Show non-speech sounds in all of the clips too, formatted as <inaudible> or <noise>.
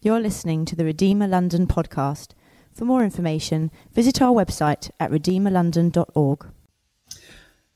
You're listening to the Redeemer London podcast. For more information, visit our website at redeemerlondon.org.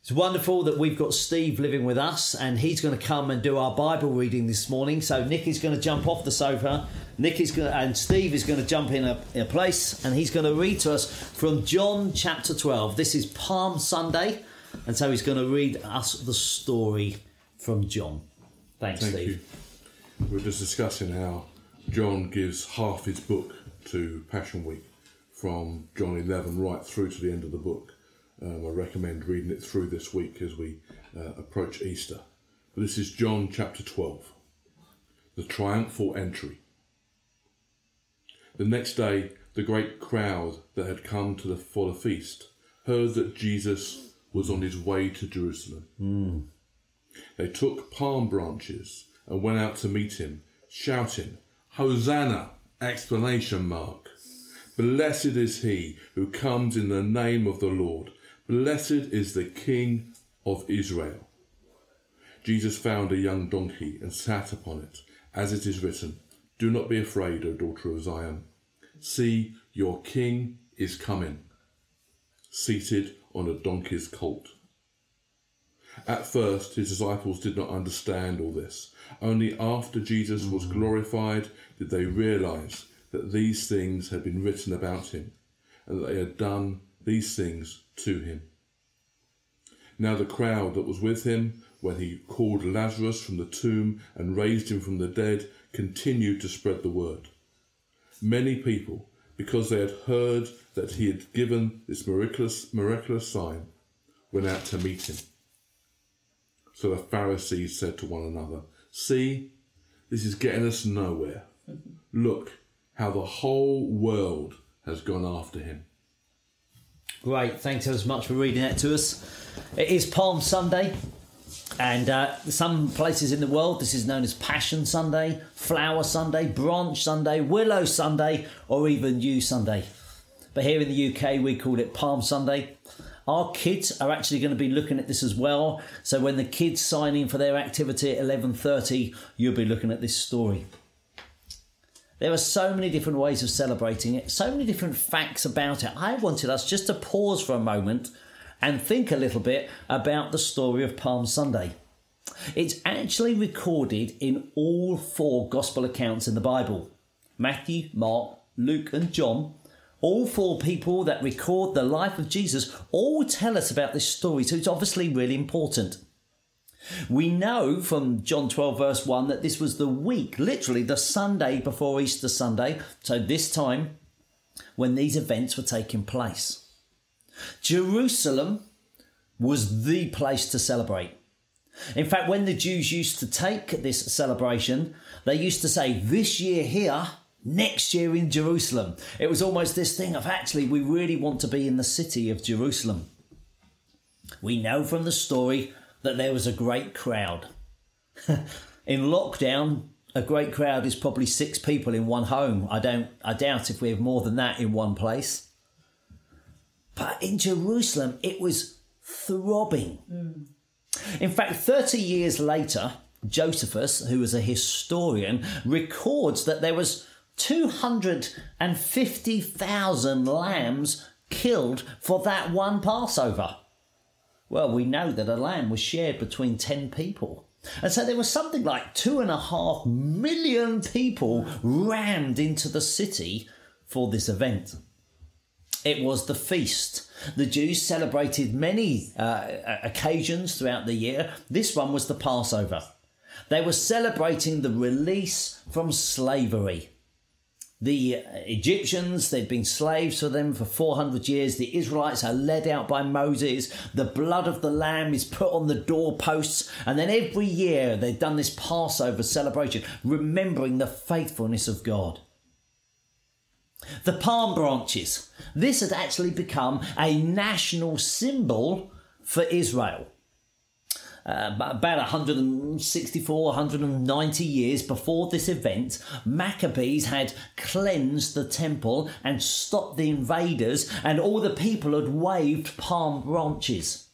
It's wonderful that we've got Steve living with us and he's going to come and do our Bible reading this morning. So Nick is going to jump off the sofa. Nick is going to, and Steve is going to jump in a, in a place and he's going to read to us from John chapter 12. This is Palm Sunday and so he's going to read us the story from John. Thanks, Thank Steve. you. We We're just discussing how John gives half his book to Passion Week from John 11 right through to the end of the book. Um, I recommend reading it through this week as we uh, approach Easter. But this is John chapter 12, the triumphal entry. The next day, the great crowd that had come to the, for the feast heard that Jesus was on his way to Jerusalem. They took palm branches and went out to meet him, shouting, Hosanna! Explanation mark. Blessed is he who comes in the name of the Lord. Blessed is the King of Israel. Jesus found a young donkey and sat upon it, as it is written, Do not be afraid, O daughter of Zion. See, your king is coming, seated on a donkey's colt. At first, his disciples did not understand all this. Only after Jesus was mm-hmm. glorified did they realize that these things had been written about him and that they had done these things to him. Now, the crowd that was with him when he called Lazarus from the tomb and raised him from the dead continued to spread the word. Many people, because they had heard that he had given this miraculous, miraculous sign, went out to meet him. So the Pharisees said to one another, See, this is getting us nowhere. Look how the whole world has gone after him. Great, thanks so much for reading that to us. It is Palm Sunday, and uh, some places in the world this is known as Passion Sunday, Flower Sunday, Branch Sunday, Willow Sunday, or even Yew Sunday. But here in the UK, we call it Palm Sunday. Our kids are actually going to be looking at this as well. So when the kids sign in for their activity at 11:30, you'll be looking at this story. There are so many different ways of celebrating it, so many different facts about it. I wanted us just to pause for a moment and think a little bit about the story of Palm Sunday. It's actually recorded in all four gospel accounts in the Bible Matthew, Mark, Luke, and John. All four people that record the life of Jesus all tell us about this story, so it's obviously really important. We know from John 12, verse 1, that this was the week, literally the Sunday before Easter Sunday, so this time when these events were taking place. Jerusalem was the place to celebrate. In fact, when the Jews used to take this celebration, they used to say, This year here, next year in Jerusalem. It was almost this thing of actually, we really want to be in the city of Jerusalem. We know from the story that there was a great crowd. <laughs> in lockdown, a great crowd is probably six people in one home. I don't I doubt if we have more than that in one place. But in Jerusalem it was throbbing. In fact, 30 years later, Josephus, who was a historian, records that there was 250,000 lambs killed for that one Passover. Well, we know that a lamb was shared between 10 people. And so there was something like two and a half million people rammed into the city for this event. It was the feast. The Jews celebrated many uh, occasions throughout the year. This one was the Passover. They were celebrating the release from slavery. The uh, Egyptians, they've been slaves for them for 400 years. The Israelites are led out by Moses. The blood of the lamb is put on the doorposts. And then every year they've done this Passover celebration, remembering the faithfulness of God. The palm branches. This had actually become a national symbol for Israel. Uh, about 164, 190 years before this event, Maccabees had cleansed the temple and stopped the invaders, and all the people had waved palm branches.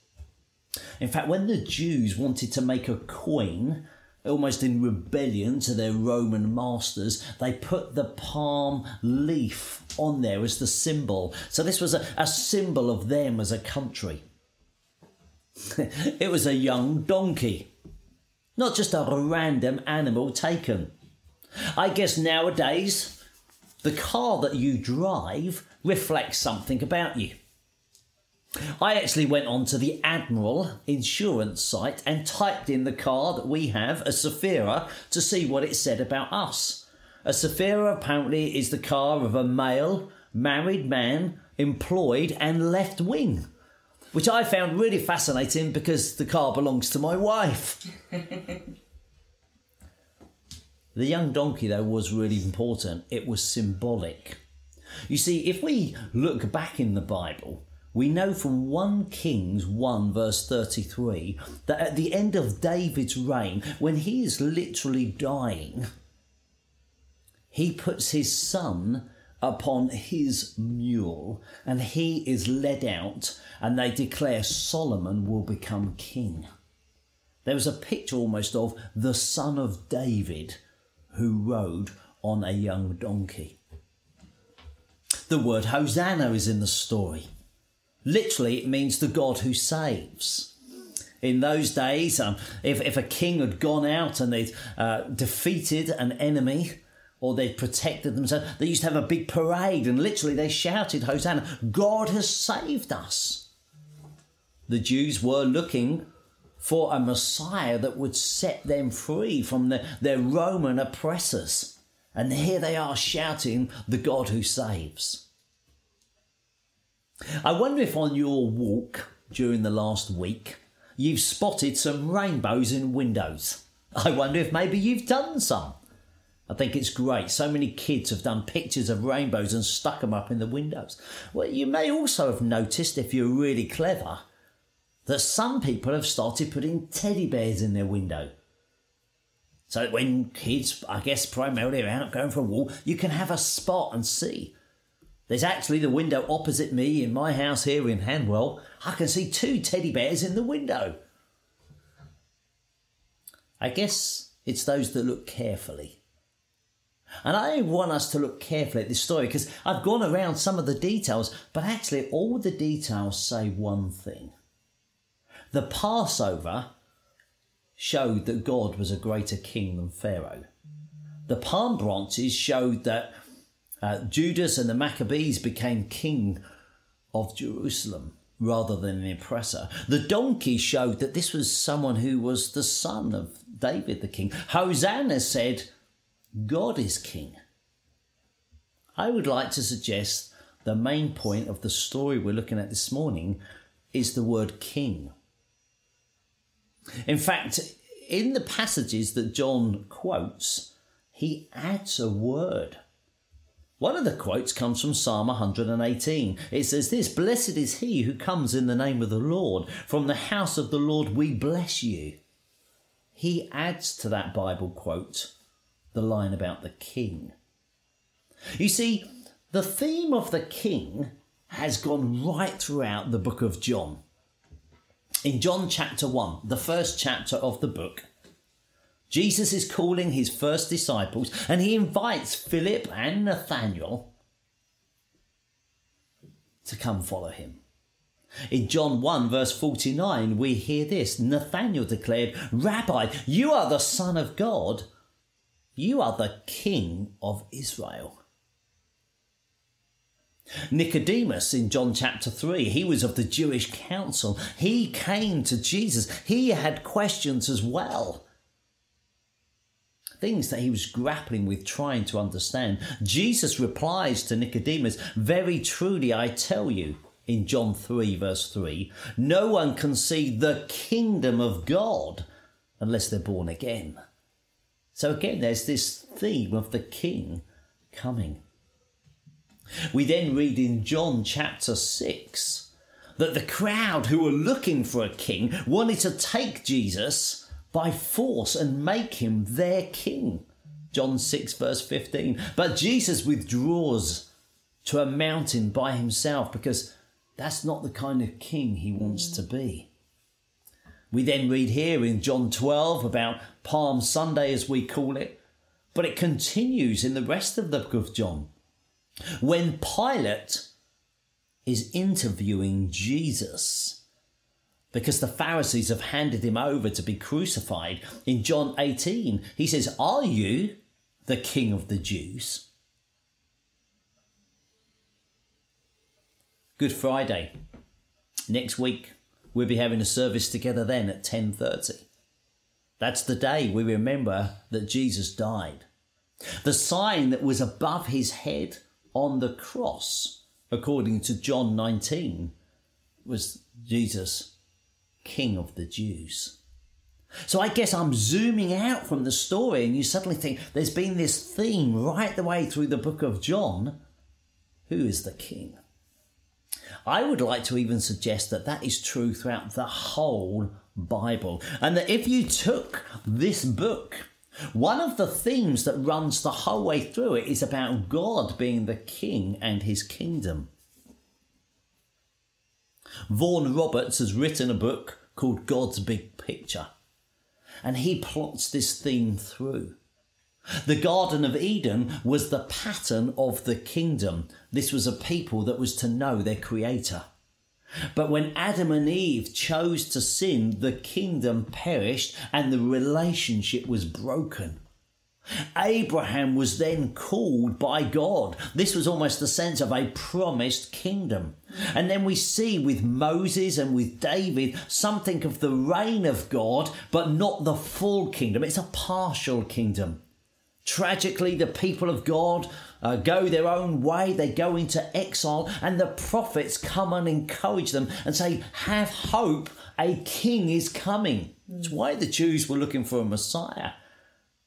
In fact, when the Jews wanted to make a coin, almost in rebellion to their Roman masters, they put the palm leaf on there as the symbol. So this was a, a symbol of them as a country. <laughs> it was a young donkey, not just a random animal taken. I guess nowadays, the car that you drive reflects something about you. I actually went on to the Admiral insurance site and typed in the car that we have, a Zafira, to see what it said about us. A Zafira apparently is the car of a male, married man, employed, and left wing, which I found really fascinating because the car belongs to my wife. <laughs> the young donkey, though, was really important. It was symbolic. You see, if we look back in the Bible, we know from 1 Kings 1 verse 33 that at the end of David's reign, when he is literally dying, he puts his son upon his mule and he is led out and they declare Solomon will become king. There was a picture almost of the son of David who rode on a young donkey. The word Hosanna is in the story. Literally, it means the God who saves. In those days, um, if, if a king had gone out and they'd uh, defeated an enemy or they'd protected themselves, they used to have a big parade and literally they shouted, Hosanna, God has saved us. The Jews were looking for a Messiah that would set them free from the, their Roman oppressors. And here they are shouting, the God who saves. I wonder if on your walk during the last week you've spotted some rainbows in windows. I wonder if maybe you've done some. I think it's great. So many kids have done pictures of rainbows and stuck them up in the windows. Well, you may also have noticed, if you're really clever, that some people have started putting teddy bears in their window. So when kids, I guess primarily are out going for a walk, you can have a spot and see there's actually the window opposite me in my house here in Hanwell. I can see two teddy bears in the window. I guess it's those that look carefully. And I want us to look carefully at this story because I've gone around some of the details, but actually, all the details say one thing. The Passover showed that God was a greater king than Pharaoh. The palm branches showed that uh, Judas and the Maccabees became king of Jerusalem rather than an oppressor. The donkey showed that this was someone who was the son of David the king. Hosanna said, God is king. I would like to suggest the main point of the story we're looking at this morning is the word king. In fact, in the passages that John quotes, he adds a word one of the quotes comes from Psalm 118. It says this Blessed is he who comes in the name of the Lord. From the house of the Lord we bless you. He adds to that Bible quote the line about the king. You see, the theme of the king has gone right throughout the book of John. In John chapter 1, the first chapter of the book, Jesus is calling his first disciples and he invites Philip and Nathanael to come follow him. In John 1, verse 49, we hear this Nathanael declared, Rabbi, you are the Son of God, you are the King of Israel. Nicodemus in John chapter 3, he was of the Jewish council. He came to Jesus. He had questions as well things that he was grappling with, trying to understand. Jesus replies to Nicodemus, Very truly, I tell you, in John 3, verse 3, no one can see the kingdom of God unless they're born again. So again, there's this theme of the king coming. We then read in John chapter 6 that the crowd who were looking for a king wanted to take Jesus by force and make him their king. John 6, verse 15. But Jesus withdraws to a mountain by himself because that's not the kind of king he wants to be. We then read here in John 12 about Palm Sunday, as we call it, but it continues in the rest of the book of John. When Pilate is interviewing Jesus, because the Pharisees have handed him over to be crucified, in John 18, he says, Are you the king of the Jews? Good Friday. Next week, we'll be having a service together then at 10.30. That's the day we remember that Jesus died. The sign that was above his head on the cross, according to John 19, was Jesus, King of the Jews. So I guess I'm zooming out from the story, and you suddenly think there's been this theme right the way through the book of John. Who is the king? I would like to even suggest that that is true throughout the whole Bible. And that if you took this book, one of the themes that runs the whole way through it is about God being the king and his kingdom. Vaughan Roberts has written a book called God's Big Picture, and he plots this theme through. The Garden of Eden was the pattern of the kingdom. This was a people that was to know their Creator. But when Adam and Eve chose to sin, the kingdom perished and the relationship was broken. Abraham was then called by God. This was almost the sense of a promised kingdom. And then we see with Moses and with David something of the reign of God, but not the full kingdom. It's a partial kingdom. Tragically, the people of God uh, go their own way, they go into exile, and the prophets come and encourage them and say, Have hope, a king is coming. That's why the Jews were looking for a Messiah.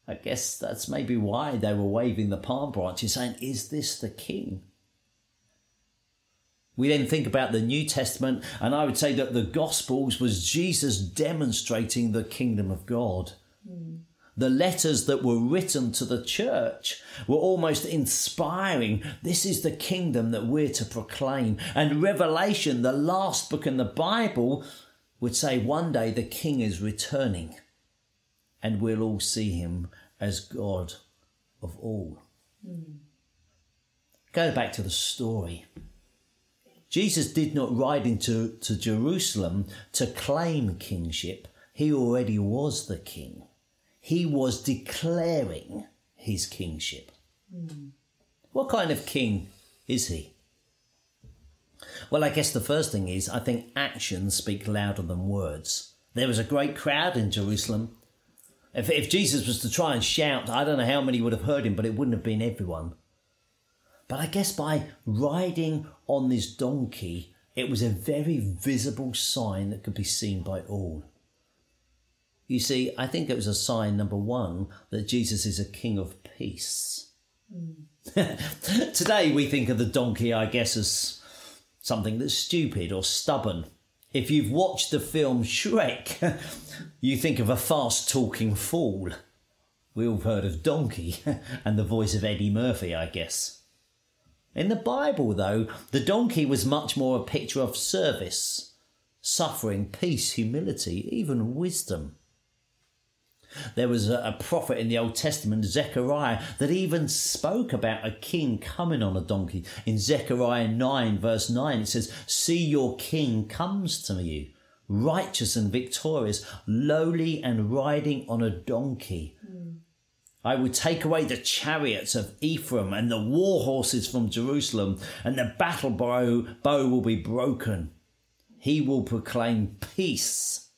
I guess that's maybe why they were waving the palm branches, and saying, Is this the king? We then think about the New Testament, and I would say that the Gospels was Jesus demonstrating the kingdom of God. Mm the letters that were written to the church were almost inspiring. This is the kingdom that we're to proclaim. And Revelation, the last book in the Bible, would say one day the king is returning and we'll all see him as God of all. Mm. Go back to the story. Jesus did not ride into to Jerusalem to claim kingship. He already was the king he was declaring his kingship. Mm. What kind of king is he? Well, I guess the first thing is I think actions speak louder than words. There was a great crowd in Jerusalem. If, if Jesus was to try and shout, I don't know how many would have heard him, but it wouldn't have been everyone. But I guess by riding on this donkey, it was a very visible sign that could be seen by all. You see, I think it was a sign, number one, that Jesus is a king of peace. Mm. <laughs> Today we think of the donkey, I guess, as something that's stupid or stubborn. If you've watched the film Shrek, <laughs> you think of a fast talking fool. We all heard of Donkey <laughs> and the voice of Eddie Murphy, I guess. In the Bible, though, the donkey was much more a picture of service, suffering, peace, humility, even wisdom. There was a, prophet in the Old Testament, Zechariah, that even spoke about a king coming on a donkey. In Zechariah 9, verse 9, it says, See your king comes to you, righteous and victorious, lowly and riding on a donkey. I will take away the chariots of Ephraim and the war horses from Jerusalem, and the battle bow, bow will be broken. He will proclaim peace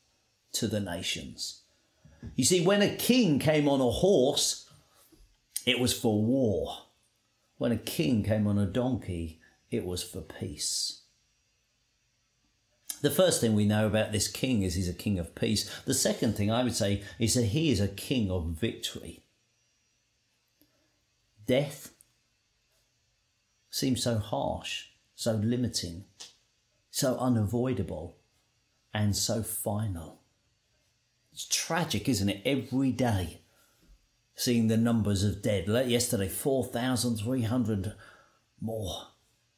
to the nations. You see, when a king came on a horse, it was for war. When a king came on a donkey, it was for peace. The first thing we know about this king is he's a king of peace. The second thing I would say is that he is a king of victory. Death seems so harsh, so limiting, so unavoidable, and so final. It's tragic, isn't it? Every day, seeing the numbers of dead. Yesterday, 4,300 more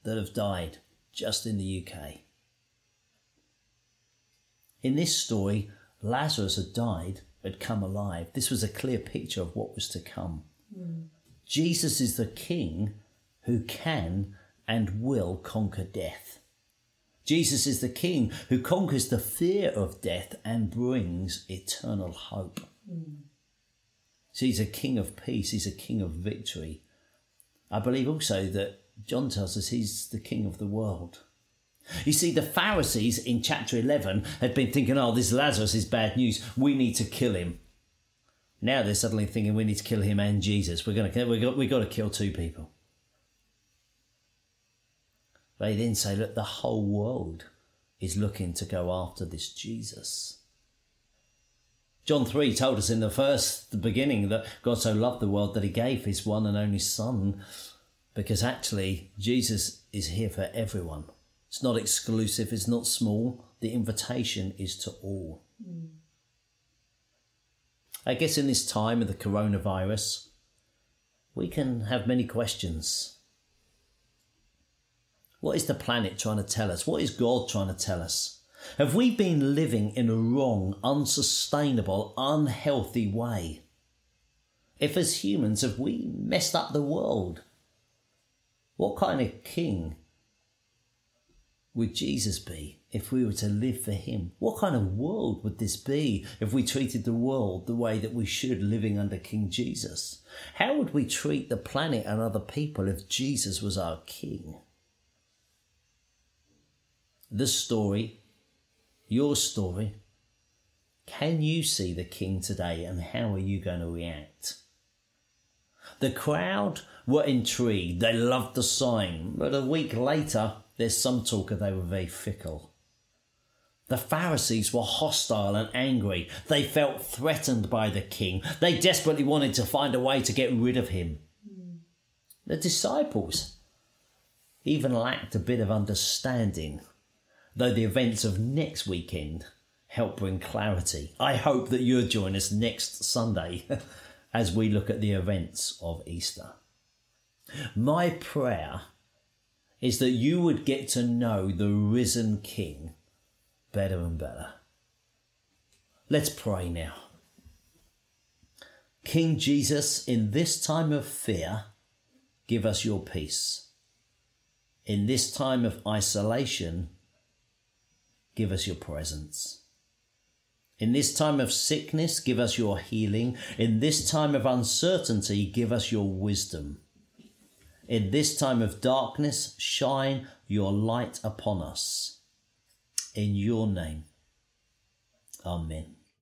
that have died just in the UK. In this story, Lazarus had died, had come alive. This was a clear picture of what was to come. Hmm. Jesus is the king who can and will conquer death. Jesus is the king who conquers the fear of death and brings eternal hope. Mm. So he's a king of peace, he's a king of victory. I believe also that John tells us he's the king of the world. You see, the Pharisees in chapter 11 had been thinking, oh, this Lazarus is bad news. We need to kill him. Now they're suddenly thinking we need to kill him and Jesus. We're going to, we got, we got to kill two people. They then say, look, the whole world is looking to go after this Jesus. John 3 told us in the first, the beginning, that God so loved the world that he gave his one and only Son, because actually Jesus is here for everyone. It's not exclusive, it's not small. The invitation is to all. Mm. I guess in this time of the coronavirus, we can have many questions. What is the planet trying to tell us? What is God trying to tell us? Have we been living in a wrong, unsustainable, unhealthy way? If as humans have we messed up the world? What kind of king would Jesus be if we were to live for him? What kind of world would this be if we treated the world the way that we should living under King Jesus? How would we treat the planet and other people if Jesus was our king? This story, your story, can you see the king today and how are you going to react? The crowd were intrigued. They loved the sign. But a week later, there's some talk of they were very fickle. The Pharisees were hostile and angry. They felt threatened by the king. They desperately wanted to find a way to get rid of him. The disciples even lacked a bit of understanding, though the events of next weekend help bring clarity. I hope that you'll join us next Sunday <laughs> as we look at the events of Easter. My prayer is that you would get to know the risen King better and better. Let's pray now. King Jesus, in this time of fear, give us your peace. In this time of isolation, give us your presence. In this time of sickness, give us your healing. In this time of uncertainty, give us your wisdom. In this time of darkness, shine your light upon us. In your name. Amen.